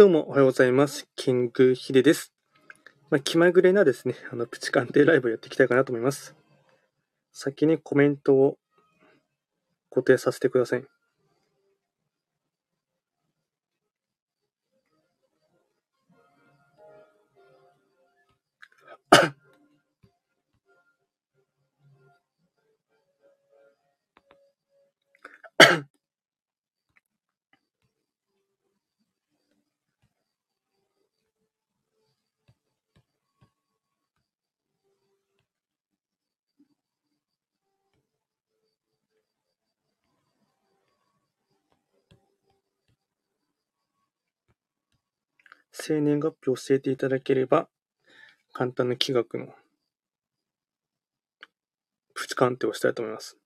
どうもおはようございます。キングヒデです。まあ、気まぐれなですね、あの、プチ鑑定ライブをやっていきたいかなと思います。先にコメントを固定させてください。生年月日を教えていただければ、簡単な気学のプチ鑑定をしたいと思います。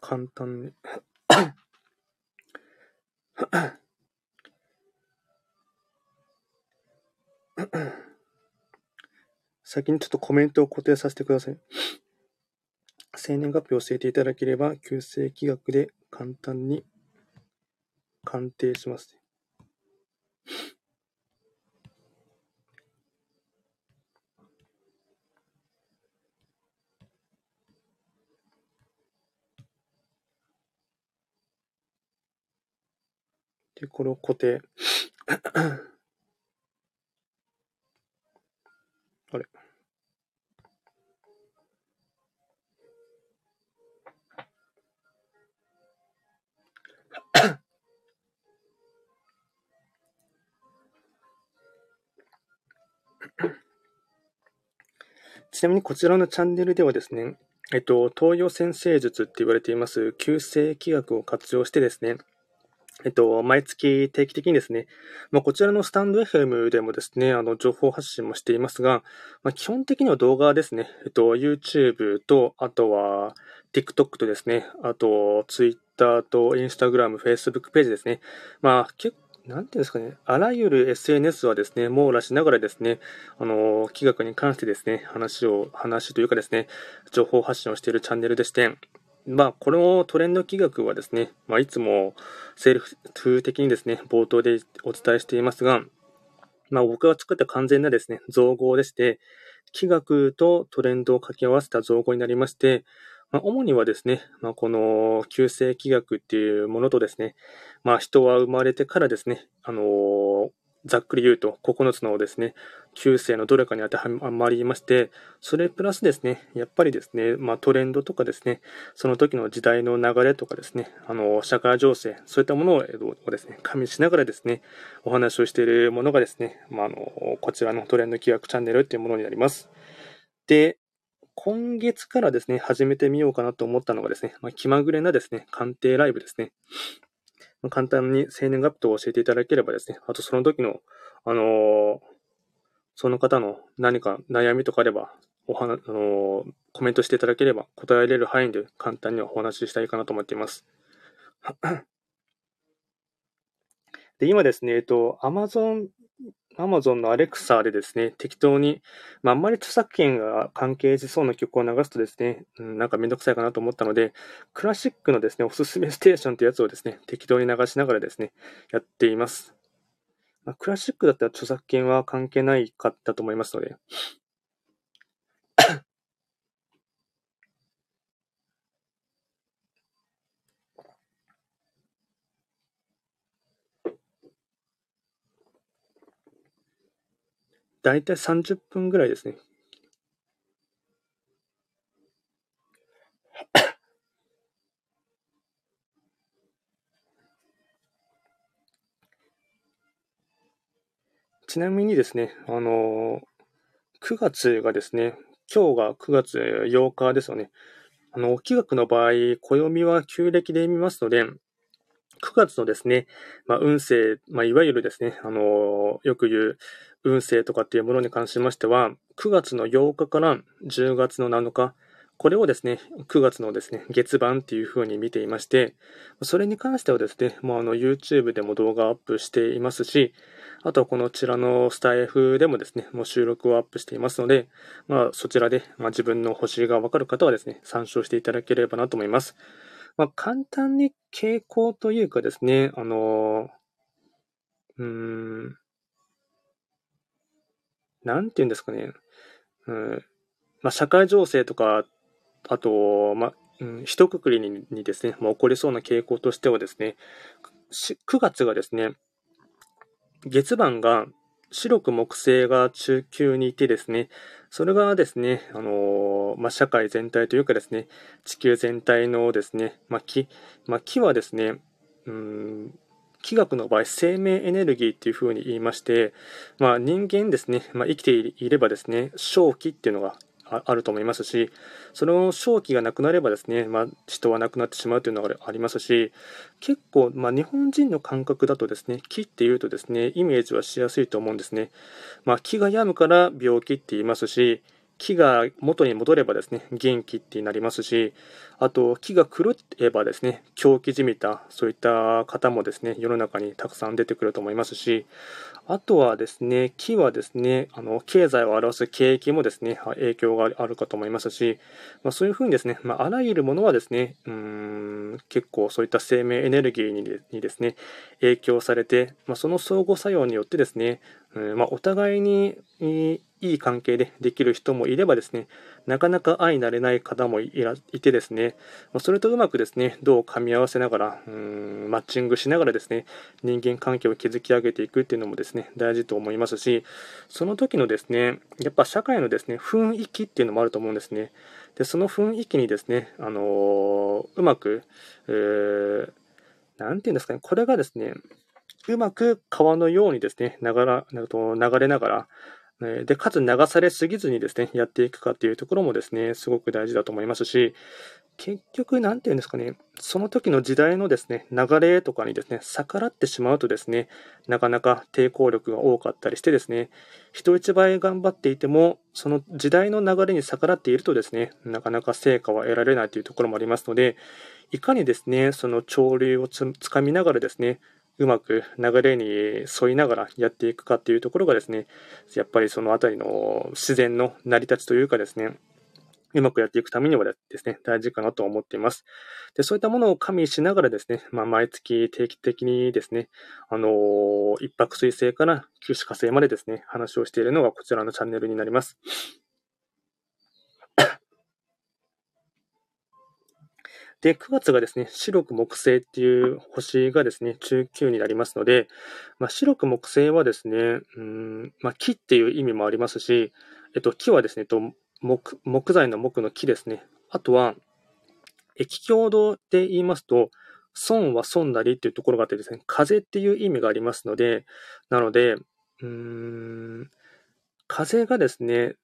簡単に 先にちょっとコメントを固定させてください。生年月日を教えていただければ、旧正規学で簡単に鑑定します。で、これを固定。あれ。ちなみにこちらのチャンネルではですね、えっと、東洋先生術って言われています旧世紀学を活用してですね、えっと、毎月定期的にですね、まあ、こちらのスタンド FM でもですね、あの、情報発信もしていますが、まあ、基本的には動画ですね、えっと、YouTube と、あとは TikTok とですね、あと Twitter と Instagram、Facebook ページですね。まあ、結なんていうんですかね、あらゆる SNS はですね、網羅しながらですね、あの、企学に関してですね、話を、話というかですね、情報発信をしているチャンネルでして、まあ、このトレンド企画はですね、まあ、いつもセルフ的にですね、冒頭でお伝えしていますが、まあ、僕が作った完全なですね、造語でして、企画とトレンドを掛け合わせた造語になりまして、まあ、主にはですね、まあ、この旧世紀学っていうものとですね、まあ、人は生まれてからですね、あのー、ざっくり言うと9つのですね、旧世のどれかに当てはまりまして、それプラスですね、やっぱりですね、まあ、トレンドとかですね、その時の時代の流れとかですね、あの、社会情勢、そういったものをですね、加味しながらですね、お話をしているものがですね、まあ、あの、こちらのトレンド企画チャンネルっていうものになります。で、今月からですね、始めてみようかなと思ったのがですね、まあ、気まぐれなですね、鑑定ライブですね。まあ、簡単に生年月日を教えていただければですね、あとその時の、あのー、その方の何か悩みとかあれば、おは、あのー、コメントしていただければ答えられる範囲で簡単にお話ししたいかなと思っています。で、今ですね、えっと、Amazon Amazon の Alexa でですね、適当に、まあ、あんまり著作権が関係しそうな曲を流すとですね、うん、なんかめんどくさいかなと思ったので、クラシックのですね、おすすめステーションってやつをですね、適当に流しながらですね、やっています。まあ、クラシックだったら著作権は関係ないかったと思いますので、だいたい30分ぐらいですね。ちなみにですね、あの9月がですね、今日が9月8日ですよね。あの、気学の場合、暦は旧暦で見ますので、9月のですね、まあ、運勢、まあ、いわゆるですね、あのよく言う運勢とかっていうものに関しましては、9月の8日から10月の7日、これをですね、9月のですね、月版っていう風に見ていまして、それに関してはですね、もうあの YouTube でも動画アップしていますし、あとはこのちらのスタイフでもですね、もう収録をアップしていますので、まあそちらで、まあ、自分の星がわかる方はですね、参照していただければなと思います。まあ簡単に傾向というかですね、あのうーん、なんて言うんですかね、うん、まあ社会情勢とかあと、まあ、うん、一括りににですね、まあ、起こりそうな傾向としてはですね、9月がですね、月番が白く木星が中級にいてですね、それがですね、あの、まあ、社会全体というかですね、地球全体のですね、まあ、木、まあ、木はですね、うん、気学の場合、生命エネルギーっていうふうに言いまして、まあ、人間ですね、まあ、生きていればですね、正気っていうのがあると思いますし、その正気がなくなればですね、まあ、人は亡くなってしまうというのがありますし、結構、まあ、日本人の感覚だとですね、気っていうとですね、イメージはしやすいと思うんですね。まあ、気が病むから病気って言いますし、木が元に戻ればですね、元気ってなりますし、あと、木が狂えばですね、狂気じみた、そういった方もですね、世の中にたくさん出てくると思いますし、あとはですね、木はですね、あの、経済を表す景気もですね、影響があるかと思いますし、まあ、そういうふうにですね、まあ、あらゆるものはですね、うん、結構そういった生命エネルギーにですね、影響されて、まあ、その相互作用によってですね、うんまあ、お互いにいい関係でできる人もいればですね、なかなか相なれない方もいてですね、それとうまくですね、どう噛み合わせながら、うん、マッチングしながらですね、人間関係を築き上げていくっていうのもですね、大事と思いますし、その時のですね、やっぱ社会のですね、雰囲気っていうのもあると思うんですね。で、その雰囲気にですね、あのー、うまく、えー、なんていうんですかね、これがですね、うまく川のようにですね、流れながら、で、かつ流されすぎずにですね、やっていくかっていうところもですね、すごく大事だと思いますし、結局、なんていうんですかね、その時の時代のですね、流れとかにですね、逆らってしまうとですね、なかなか抵抗力が多かったりしてですね、人一倍頑張っていても、その時代の流れに逆らっているとですね、なかなか成果は得られないというところもありますので、いかにですね、その潮流をつかみながらですね、うまく流れに沿いながらやっていくかっていうところがですね、やっぱりそのあたりの自然の成り立ちというかですね、うまくやっていくためにはですね、大事かなと思っています。で、そういったものを加味しながらですね、まあ、毎月定期的にですね、あのー、一泊水星から九死火星までですね、話をしているのがこちらのチャンネルになります。で、9月がですね、白く木星っていう星がですね、中級になりますので、まあ、白く木星はですね、うん、まあ、木っていう意味もありますし、えっと、木はですね、と木木材の木の木ですね。あとは、液強度で言いますと、損は損なりっていうところがあってですね、風っていう意味がありますので、なので、うん、風がですね、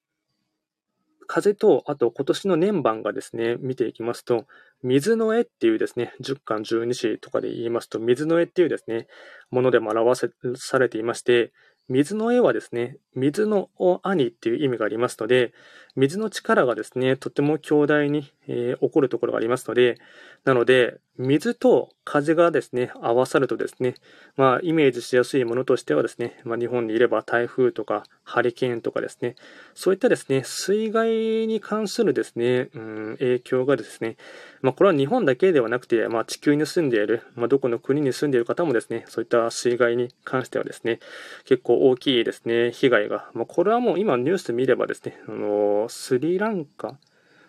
風と、あと今年の年番がですね、見ていきますと、水の絵っていうですね、10巻12詩とかで言いますと、水の絵っていうですね、ものでも表されていまして、水の絵はですね、水の兄っていう意味がありますので、水の力がですね、とても強大に、えー、起こるところがありますので、なので、水と風がですね、合わさるとですね、まあ、イメージしやすいものとしてはですね、まあ、日本にいれば台風とかハリケーンとかですね、そういったですね、水害に関するですね、うん、影響がですね、まあ、これは日本だけではなくて、まあ、地球に住んでいる、まあ、どこの国に住んでいる方もですね、そういった水害に関してはですね、結構大きいですね、被害が、まあ、これはもう今ニュース見ればですね、あのスリランカ、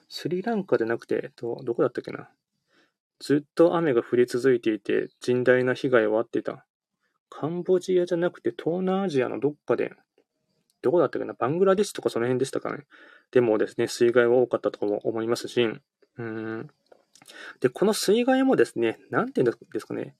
スリランカでなくて、えっと、どこだったっけな？ずっと雨が降り続いていて、甚大な被害を遭っていた。カンボジアじゃなくて、東南アジアのどっかで、どこだったかな？バングラディッシュとかその辺でしたかね？でもですね、水害は多かったとも思いますし、うん。で、この水害もですね、なんていうんですかね、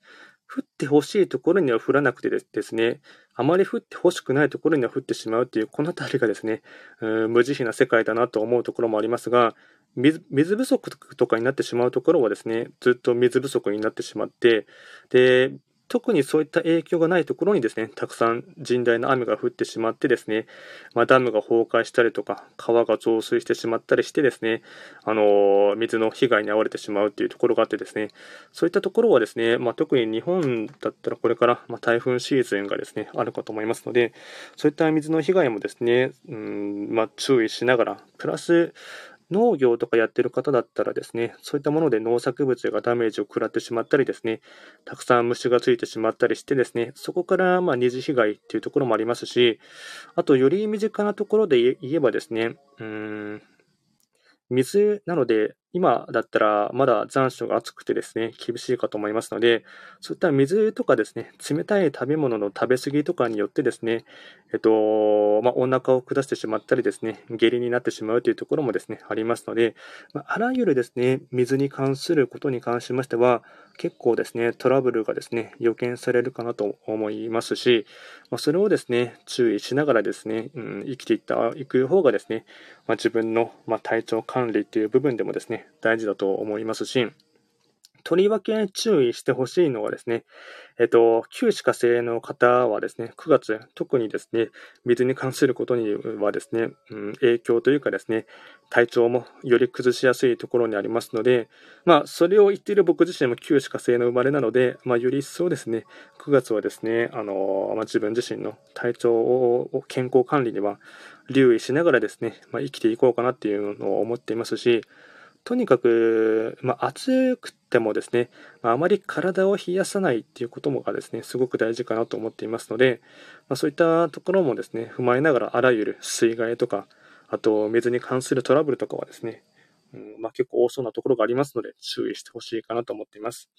降ってほしいところには降らなくてですね、あまり降ってほしくないところには降ってしまうという、この辺りがですね、無慈悲な世界だなと思うところもありますが、水水不足とかになってしまうところはですね、ずっと水不足になってしまって、で、特にそういった影響がないところにですね、たくさん甚大な雨が降ってしまってですね、まあ、ダムが崩壊したりとか、川が増水してしまったりしてですね、あの水の被害に遭われてしまうっていうところがあってですね、そういったところはですね、まあ、特に日本だったらこれから、ま台風シーズンがですね、あるかと思いますので、そういった水の被害もですね、うんまあ、注意しながら、プラス、農業とかやってる方だったらですね、そういったもので農作物がダメージを食らってしまったりですね、たくさん虫がついてしまったりしてですね、そこからま二次被害っていうところもありますし、あとより身近なところで言えばですね、うーん、水なので、今だったらまだ残暑が暑くてですね、厳しいかと思いますので、そういった水とかですね、冷たい食べ物の食べ過ぎとかによってですね、えっと、まあ、お腹を下してしまったりですね、下痢になってしまうというところもですね、ありますので、まあ、あらゆるですね、水に関することに関しましては、結構ですね、トラブルがですね、予見されるかなと思いますし、まあ、それをですね、注意しながらですね、うん、生きていったいく方がですね、まあ、自分の、ま体調管理っていう部分でもですね、大事だと思いますし、とりわけ注意してほしいのはですね、えっと、旧歯科生の方はですね、9月、特にですね、水に関することにはですね、うん、影響というかですね、体調もより崩しやすいところにありますので、まあ、それを言っている僕自身も旧歯科生の生まれなので、まあ、より一層ですね、9月はですね、あの、まあ、自分自身の体調を、健康管理には留意しながらですね、まあ、生きていこうかなっていうのを思っていますし、とにかく、まあ、暑くてもですね、まあ、あまり体を冷やさないっていうこともがですね、すごく大事かなと思っていますので、まあ、そういったところもですね、踏まえながらあらゆる水害とか、あと水に関するトラブルとかはですね、うんまあ、結構多そうなところがありますので、注意してほしいかなと思っています。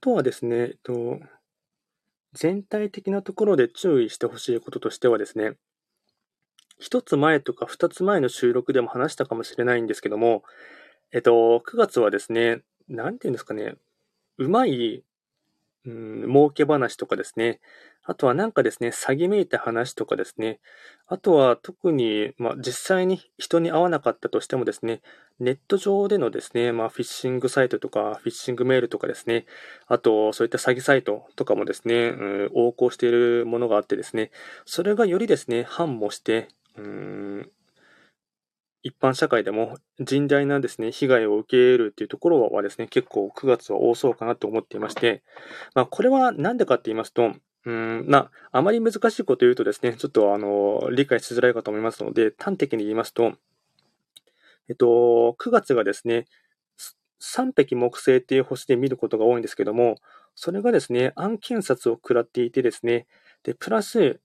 とはですね、えっと、全体的なところで注意してほしいこととしてはですね、一つ前とか二つ前の収録でも話したかもしれないんですけども、えっと、9月はですね、なんていうんですかね、うまい、うん、儲け話とかですね、あとはなんかですね、詐欺めいた話とかですね、あとは特に、まあ、実際に人に会わなかったとしてもですね、ネット上でのですね、まあ、フィッシングサイトとか、フィッシングメールとかですね、あと、そういった詐欺サイトとかもですね、うん、横行しているものがあってですね、それがよりですね、繁茂して、うん、一般社会でも甚大なですね、被害を受けるっていうところはですね、結構9月は多そうかなと思っていまして、まあ、これは何でかって言いますと、うん、まあ、あまり難しいこと言うとですね、ちょっとあの、理解しづらいかと思いますので、端的に言いますと、えっと、9月がですね、3匹木星っていう星で見ることが多いんですけども、それがですね、暗検察を食らっていてですね、で、プラス、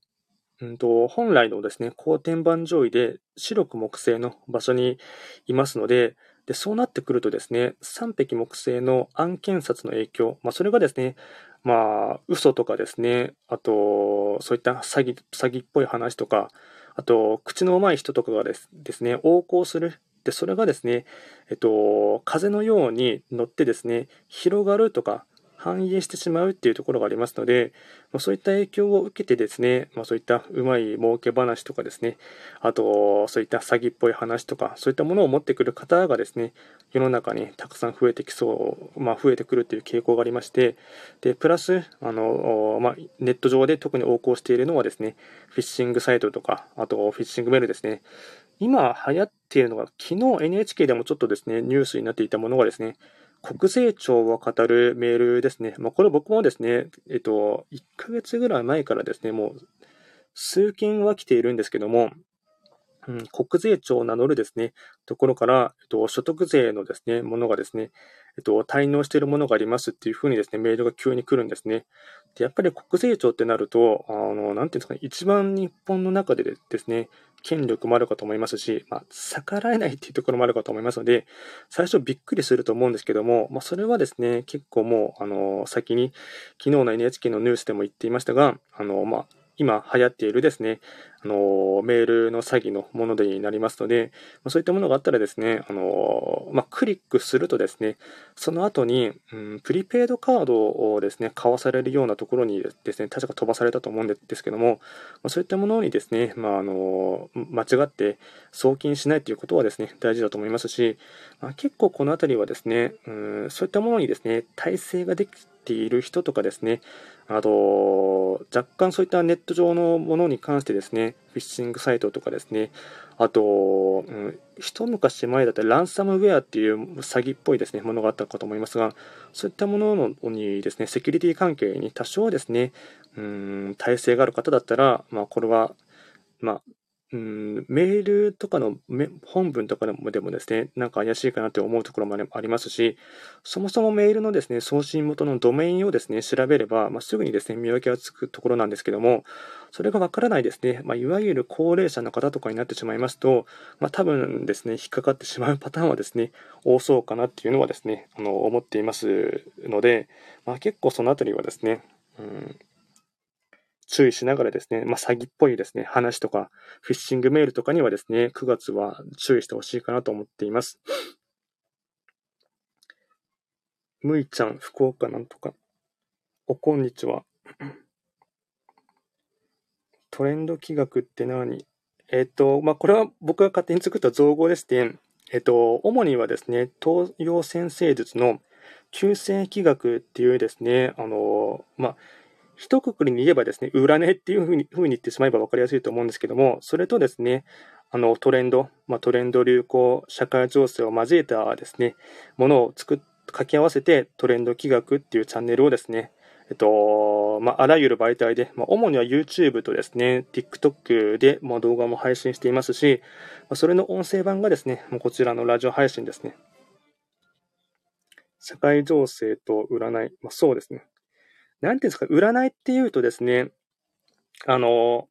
うんと、本来のですね、光天板上位で白く木星の場所にいますので、で、そうなってくるとですね、3匹木星の暗検察の影響、まあ、それがですね、まあ、嘘とかですね、あと、そういった詐欺、詐欺っぽい話とか、あと、口の上手い人とかがですですね、横行する。で、それがですね、えっと、風のように乗ってですね、広がるとか、反映してしまうっていうところがありますので、ま、そういった影響を受けてですね、まあ、そういったうまい儲け話とかですね、あと、そういった詐欺っぽい話とか、そういったものを持ってくる方がですね、世の中にたくさん増えてきそう、まあ、増えてくるっていう傾向がありまして、で、プラス、あの、まあ、ネット上で特に横行しているのはですね、フィッシングサイトとか、あと、フィッシングメールですね。今流行っているのが、昨日 NHK でもちょっとですね、ニュースになっていたものがですね、国税庁を語るメールですね。まあ、これ僕もですね、えっと、1ヶ月ぐらい前からですね、もう数件は来ているんですけども、うん、国税庁を名乗るですね、ところから、えっと、所得税のですね、ものがですね、えっと、滞納しているものがありますっていうふうにですね、メールが急に来るんですね。で、やっぱり国税庁ってなると、あの、なんていうんですかね、一番日本の中でですね、権力もあるかと思いますし、まあ、逆らえないっていうところもあるかと思いますので、最初びっくりすると思うんですけども、まあ、それはですね、結構もう、あの、先に、昨日の NHK のニュースでも言っていましたが、あの、まあ、今流行っているですね、あの、メールの詐欺のものでになりますので、まそういったものがあったらですね、あの、まあ、クリックするとですね、その後に、うん、プリペイドカードをですね、買わされるようなところにですね、確か飛ばされたと思うんですけども、まそういったものにですね、まあ、あの、間違って送金しないということはですね、大事だと思いますし、まあ、結構このあたりはですね、うん、そういったものにですね、耐性ができている人とかですね、あと、若干そういったネット上のものに関してですね、フィッシングサイトとかですね、あと、うん、一昔前だったらランサムウェアっていう詐欺っぽいですね、ものがあったかと思いますが、そういったものにですね、セキュリティ関係に多少ですね、うん、耐性がある方だったら、まあ、これは、まあ、うん、メールとかの本文とかでもでもですね、なんか怪しいかなって思うところもありますし、そもそもメールのですね、送信元のドメインをですね、調べれば、まあ、すぐにですね、見分けがつくところなんですけども、それがわからないですね、まあ、いわゆる高齢者の方とかになってしまいますと、まあ、多分ですね、引っかかってしまうパターンはですね、多そうかなっていうのはですね、あの、思っていますので、まあ、結構そのあたりはですね、うん注意しながらですね、まあ、詐欺っぽいですね、話とか、フィッシングメールとかにはですね、9月は注意してほしいかなと思っています。むいちゃん、福岡なんとか。おこんにちは。トレンド企画って何？えっ、ー、と、まあ、これは僕が勝手に作った造語でして、えっ、ー、と、主にはですね、東洋先生術の旧世気学っていうですね、あの、まあ、一括りに言えばですね、占いっていうふうにふうに言ってしまえば分かりやすいと思うんですけども、それとですね、あのトレンド、まあ、トレンド流行、社会情勢を交えたですね、ものを作っ掛け合わせてトレンド企画っていうチャンネルをですね、えっと、まあ、あらゆる媒体で、まあ、主には YouTube とですね、TikTok で、まあ、動画も配信していますし、ま、それの音声版がですね、こちらのラジオ配信ですね。社会情勢と占い、ま、そうですね。なんていうんですか、占いっていうとですね、あの、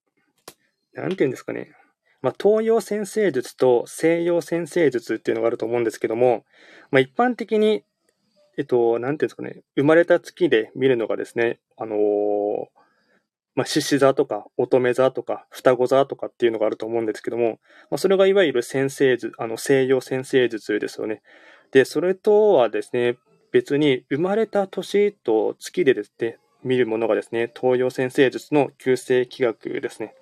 なんていうんですかね、まあ、東洋先生術と西洋先生術っていうのがあると思うんですけども、まあ、一般的に、えっと、なんていうんですかね、生まれた月で見るのがですね、あのまあ、獅子座とか乙女座とか双子座とかっていうのがあると思うんですけども、まあ、それがいわゆる先生術、あの西洋先生術ですよね。で、それとはですね、別に生まれた年と月でですね、見るものがですね、東洋先生術の旧世気学ですね。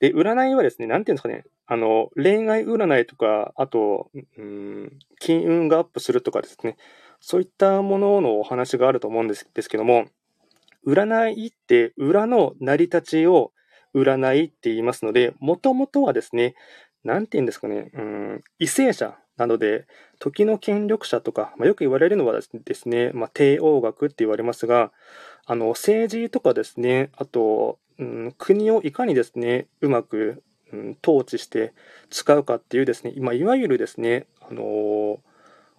で、占いはですね、なんていうんですかね、あの、恋愛占いとか、あと、うん、金運がアップするとかですね、そういったもののお話があると思うんですですけども、占いって裏の成り立ちを占いって言いますので、もともとはですね、なんて言うんですかね、うん、為政者なので、時の権力者とか、まあ、よく言われるのはですね、まあ、帝王学って言われますが、あの、政治とかですね、あと、うん、国をいかにですね、うまく、うん、統治して使うかっていうですね、まあ、いわゆるですね、あのー、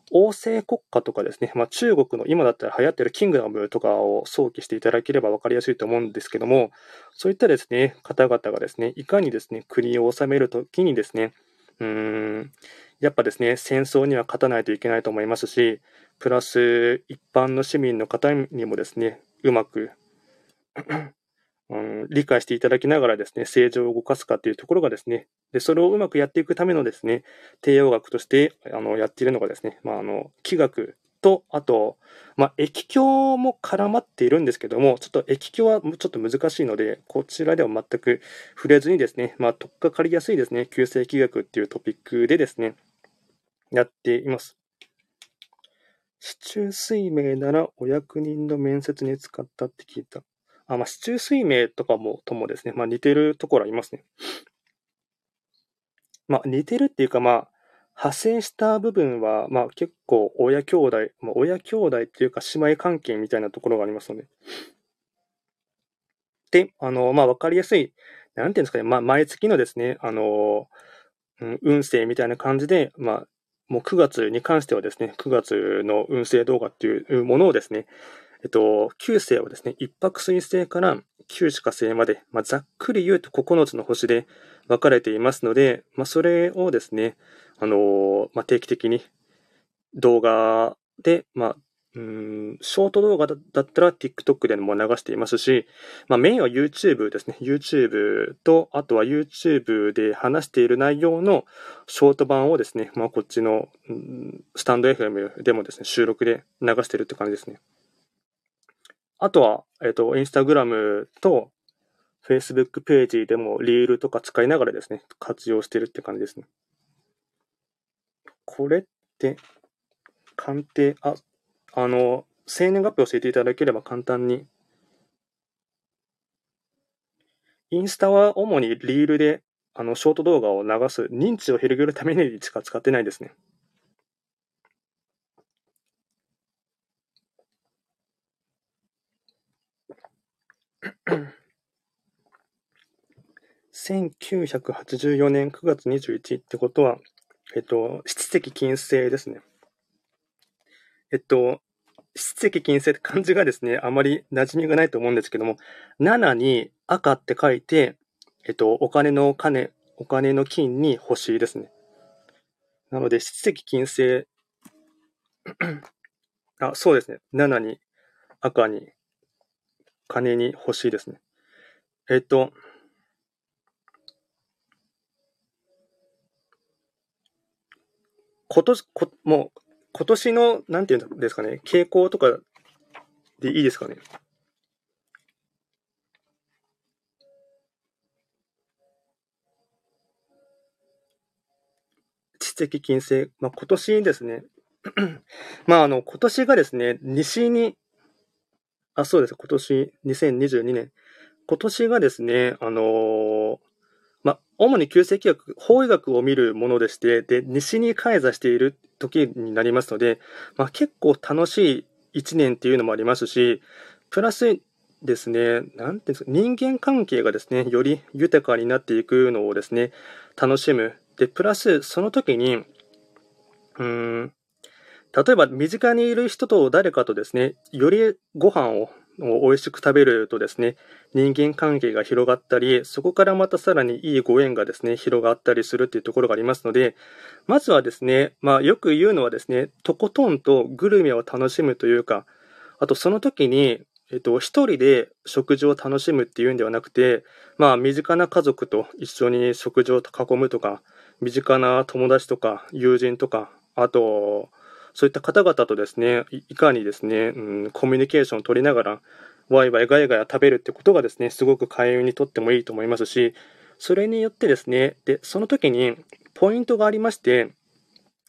王政国家とかですね、まあ、中国の今だったら流行ってるキングダムとかを想起していただければ分かりやすいと思うんですけども、そういったですね、方々がですね、いかにですね、国を治めるときにですね、うーん、やっぱですね、戦争には勝たないといけないと思いますし、プラス一般の市民の方にもですね、うまくうん、理解していただきながらですね、政治を動かすかというところがですね、で、それをうまくやっていくためのですね、帝王学としてあのやっているのがですね、まあ、あの、気学と、あと、まあ、液鏡も絡まっているんですけども、ちょっと液鏡はちょっと難しいので、こちらでは全く触れずにですね、まあ、取っかかりやすいですね、旧世気学っていうトピックでですね、やっています。市中水明ならお役人の面接に使ったって聞いた。あ、まあ、市中水明とかも、ともですね、まあ、似てるところありますね。まあ、似てるっていうか、まあ、派生した部分は、まあ、結構親兄弟、まあ、親兄弟っていうか姉妹関係みたいなところがありますので。で、あの、まあ、わかりやすい、なんていうんですかね、まあ、毎月のですね、あの、うん、運勢みたいな感じで、まあ、もう9月に関してはですね、9月の運勢動画っていうものをですね、えっと、旧星をですね、一泊水星から旧死火星まで、まあ、ざっくり言うと9つの星で分かれていますので、まあ、それをですね、あのまあ、定期的に動画で、まあ、うん、ショート動画だったら TikTok でも流していますし、まあ、メインは YouTube ですね。YouTube と、あとは YouTube で話している内容のショート版をですね、まあ、こっちの、うん、スタンド FM でもですね、収録で流してるって感じですね。あとは、えっ、ー、と、Instagram と Facebook ページでもリールとか使いながらですね、活用してるって感じですね。これって、鑑定、あ、あの、生年月日を教えていただければ簡単に。インスタは主にリールで、あの、ショート動画を流す、認知を広げるためにしか使ってないですね。1984年9月21日ってことは、えっと、七石金星ですね。えっと、七石金星って漢字がですね、あまり馴染みがないと思うんですけども、7に赤って書いて、えっと、お金の金、お金の金に星ですね。なので、七石金星、あ、そうですね。7に赤に金に星ですね。えっと、今年、こもう、今年の、なんていうんですかね、傾向とかでいいですかね？知的金星。まあ、今年ですね。まあ、あの、今年がですね、西に、あ、そうです。今年、2022年。今年がですね、あのー、主に旧世紀学、法医学を見るものでして、で、西に開座している時になりますので、まあ、結構楽しい一年っていうのもありますし、プラスですね、なんていうんですか、人間関係がですね、より豊かになっていくのをですね、楽しむ。で、プラス、その時に、うん、例えば身近にいる人と誰かとですね、よりご飯をを美味しく食べるとですね、人間関係が広がったり、そこからまたさらにいいご縁がですね、広がったりするっていうところがありますので、まずはですね、まあよく言うのはですね、とことんとグルメを楽しむというか、あとその時に、えっと、一人で食事を楽しむっていうんではなくて、まあ身近な家族と一緒に食事を囲むとか、身近な友達とか友人とか、あと、そういった方々とですね、いかにですね、うん、コミュニケーションを取りながら、ワイワイガヤガヤ食べるってことがですね、すごく開運にとってもいいと思いますし、それによってですね、で、その時にポイントがありまして、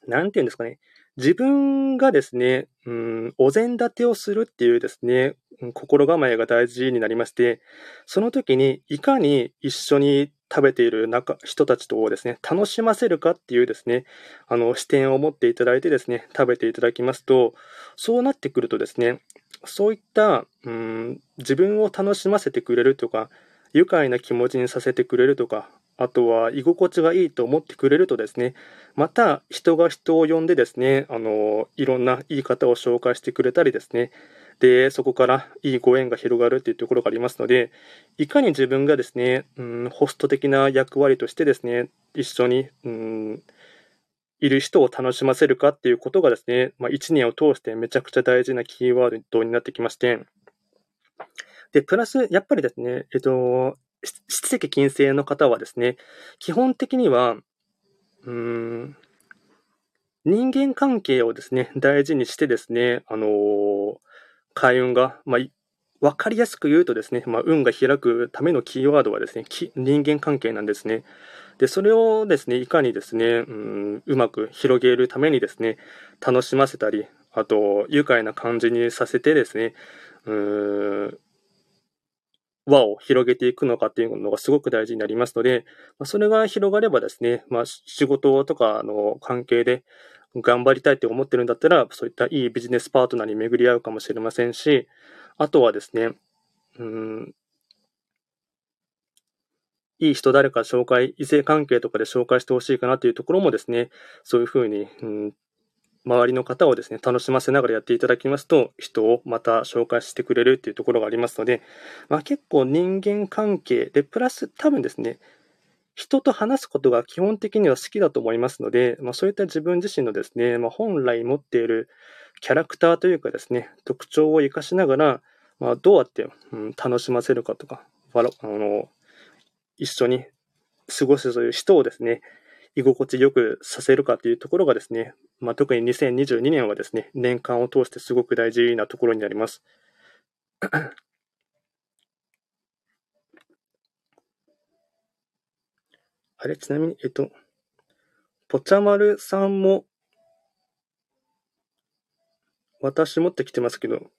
なんていうんですかね、自分がですね、うん、お膳立てをするっていうですね、心構えが大事になりまして、その時にいかに一緒に食べている中人たちとをですね、楽しませるかっていうですね、あの視点を持っていただいてですね、食べていただきますと、そうなってくるとですね、そういった、うん、自分を楽しませてくれるとか、愉快な気持ちにさせてくれるとか、あとは居心地がいいと思ってくれるとですね、また人が人を呼んでですね、あの、いろんないい方を紹介してくれたりですね、そこからいいご縁が広がるっていうところがありますので、いかに自分がですね、うん、ホスト的な役割としてですね、一緒に、うん、いる人を楽しませるかっていうことがですね、まあ、1年を通してめちゃくちゃ大事なキーワードになってきまして、で、プラス、やっぱりですね、えっと、七石金星の方はですね、基本的には、うん、人間関係をですね、大事にしてですね、あのー、開運が、まあ、わかりやすく言うとですね、まあ、運が開くためのキーワードはですね、人間関係なんですね。で、それをですね、いかにですね、うん、うまく広げるためにですね、楽しませたり、あと、愉快な感じにさせてですね、うん、輪を広げていくのかっていうのがすごく大事になりますので、それが広がればですね、まあ、仕事とかの関係で頑張りたいって思ってるんだったら、そういったいいビジネスパートナーに巡り合うかもしれませんし、あとはですね、うん、いい人誰か紹介、異性関係とかで紹介してほしいかなというところもですね、そういうふうに、うん、周りの方をですね、楽しませながらやっていただきますと、人をまた紹介してくれるっていうところがありますので、まあ、結構人間関係で、プラス多分ですね、人と話すことが基本的には好きだと思いますので、まあ、そういった自分自身のですね、まあ、本来持っているキャラクターというかですね、特徴を生かしながら、まあ、どうやって、うん、楽しませるかとか、あの、一緒に過ごすという人をですね、居心地よくさせるかというところがですね、まあ、特に2022年はですね、年間を通してすごく大事なところになります。あれ、ちなみに、えっと、ぽちゃまるさんも、私持ってきてますけど、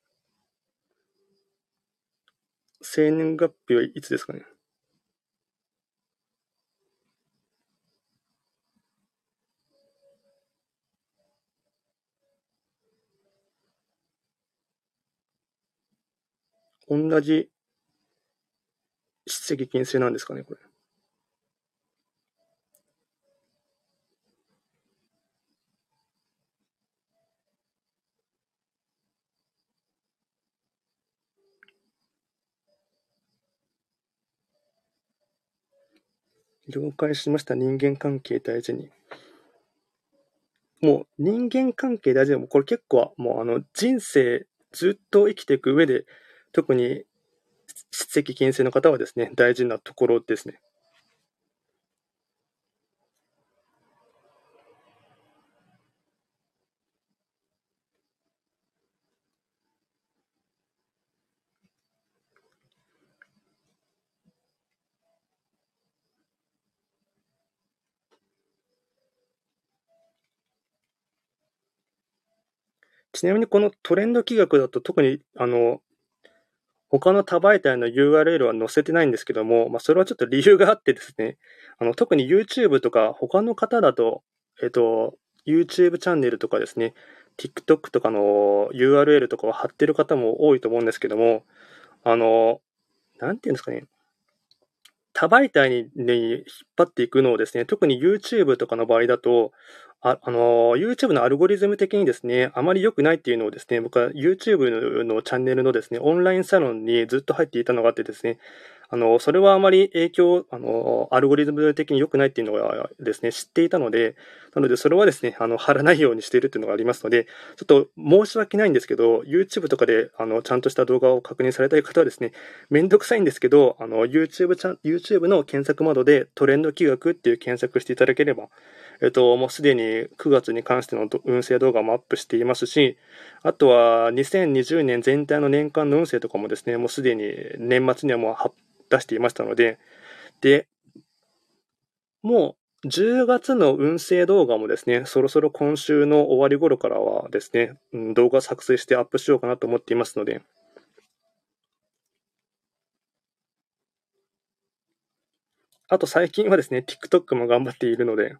生年月日はいつですかね？同じ出席金星なんですかね、これ。了解しました。人間関係大事に。もう人間関係大事でも、これ結構はもうあの人生ずっと生きていく上で、特に出席金星の方はですね、大事なところですね。ちなみにこのトレンド企画だと特にあの他の多媒体の URL は載せてないんですけども、まあ、それはちょっと理由があってですね、あの特に YouTube とか他の方だと、えっと、YouTube チャンネルとかですね、TikTok とかの URL とかを貼ってる方も多いと思うんですけども、あの、なんていうんですかね、多媒体に、引っ張っていくのをですね、特に YouTube とかの場合だと、ああの、YouTube のアルゴリズム的にですね、あまり良くないっていうのをですね、僕は YouTube のチャンネルのですね、オンラインサロンにずっと入っていたのがあってですね、あの、それはあまり影響、あの、アルゴリズム的に良くないっていうのがですね、知っていたので、なのでそれはですね、あの、貼らないようにしているっていうのがありますので、ちょっと申し訳ないんですけど、YouTube とかで、あの、ちゃんとした動画を確認されたい方はですね、めんどくさいんですけど、あの、YouTube チャン、YouTube の検索窓でトレンド企画っていう検索していただければ、えっと、もうすでに9月に関しての運勢動画もアップしていますし、あとは2020年全体の年間の運勢とかもですね、もうすでに年末にはもう発出していましたので、で、もう10月の運勢動画もですね、そろそろ今週の終わり頃からはですね、動画作成してアップしようかなと思っていますので、あと最近はですね、TikTok も頑張っているので、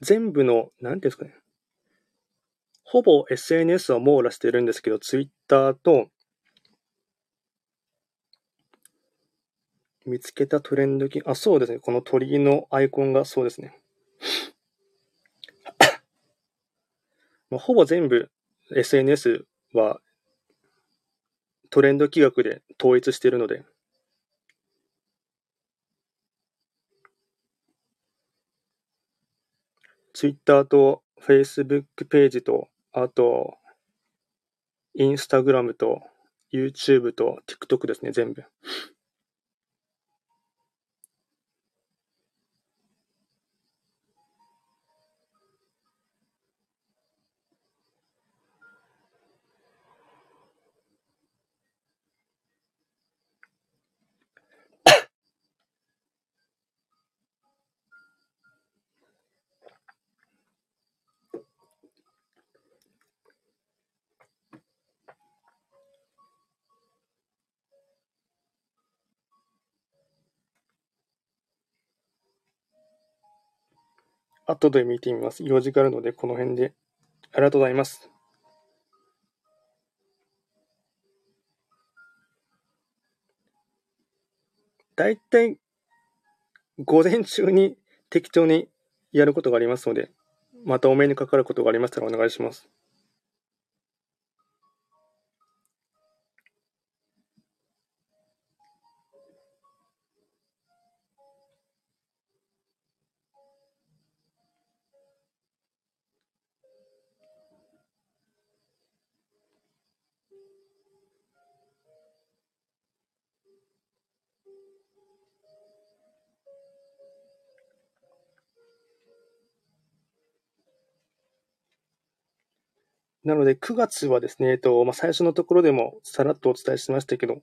全部の、なんていうんですかね。ほぼ SNS は網羅してるんですけど、Twitter と、見つけたトレンドき、あ、そうですね。この鳥居のアイコンがそうですね。まあ、ほぼ全部 SNS はトレンド企画で統一しているので、ツイッターとフェイスブックページと、あと、インスタグラムと、YouTube と TikTok ですね、全部。後で見てみます。用事があるので、この辺で。ありがとうございます。大体午前中に適当にやることがありますので、またお目にかかることがありましたらお願いします。なので、9月はですね、えっと、まあ、最初のところでもさらっとお伝えしましたけど、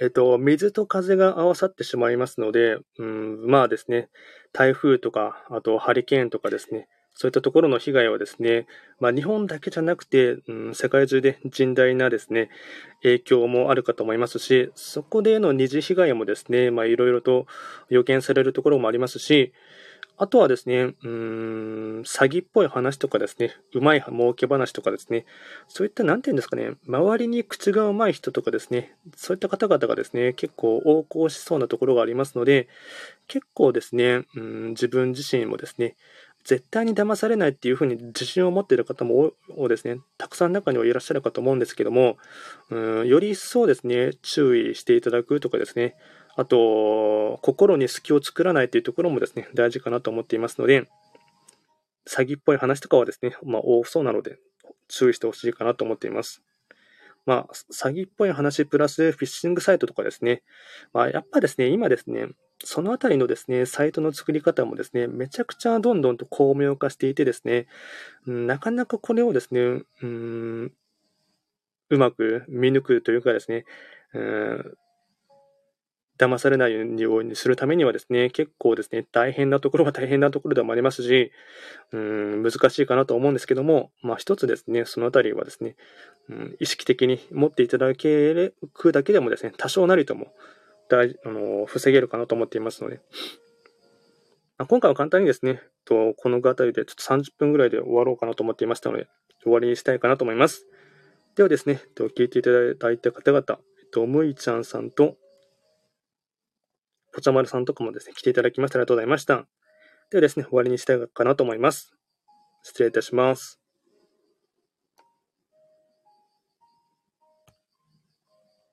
えっと、水と風が合わさってしまいますので、うん、まあですね、台風とか、あとハリケーンとかですね、そういったところの被害はですね、まあ、日本だけじゃなくて、うん、世界中で甚大なですね、影響もあるかと思いますし、そこでの二次被害もですね、まあ、いろいろと予見されるところもありますし、あとはですね、うーん、詐欺っぽい話とかですね、うまい儲け話とかですね、そういった、なんていうんですかね、周りに口がうまい人とかですね、そういった方々がですね、結構横行しそうなところがありますので、結構ですね、うん、自分自身もですね、絶対に騙されないっていうふうに自信を持っている方もをですね、たくさん中にはいらっしゃるかと思うんですけども、うんより一層ですね、注意していただくとかですね、あと、心に隙を作らないというところもですね、大事かなと思っていますので、詐欺っぽい話とかはですね、まあ、多そうなので、注意してほしいかなと思っています。まあ、詐欺っぽい話プラスフィッシングサイトとかですね、まあ、やっぱですね、今ですね、そのあたりのですね、サイトの作り方もですね、めちゃくちゃどんどんと巧妙化していてですね、なかなかこれをですね、うーん、うまく見抜くというかですね、うん騙されないようにするためにはですね、結構ですね、大変なところは大変なところでもありますし、うん、難しいかなと思うんですけども、まあ一つですね、そのあたりはですね、うん、意識的に持っていただけるだけでもですね、多少なりとも大あの防げるかなと思っていますので、まあ、今回は簡単にですね、とこのあたりでちょっと30分ぐらいで終わろうかなと思っていましたので、終わりにしたいかなと思います。ではですね、聞いていただいた方々、むいちゃんさんと、ポチャマルさんとかもですね、来ていただきましてありがとうございました。ではですね、終わりにしたいかなと思います。失礼いたします。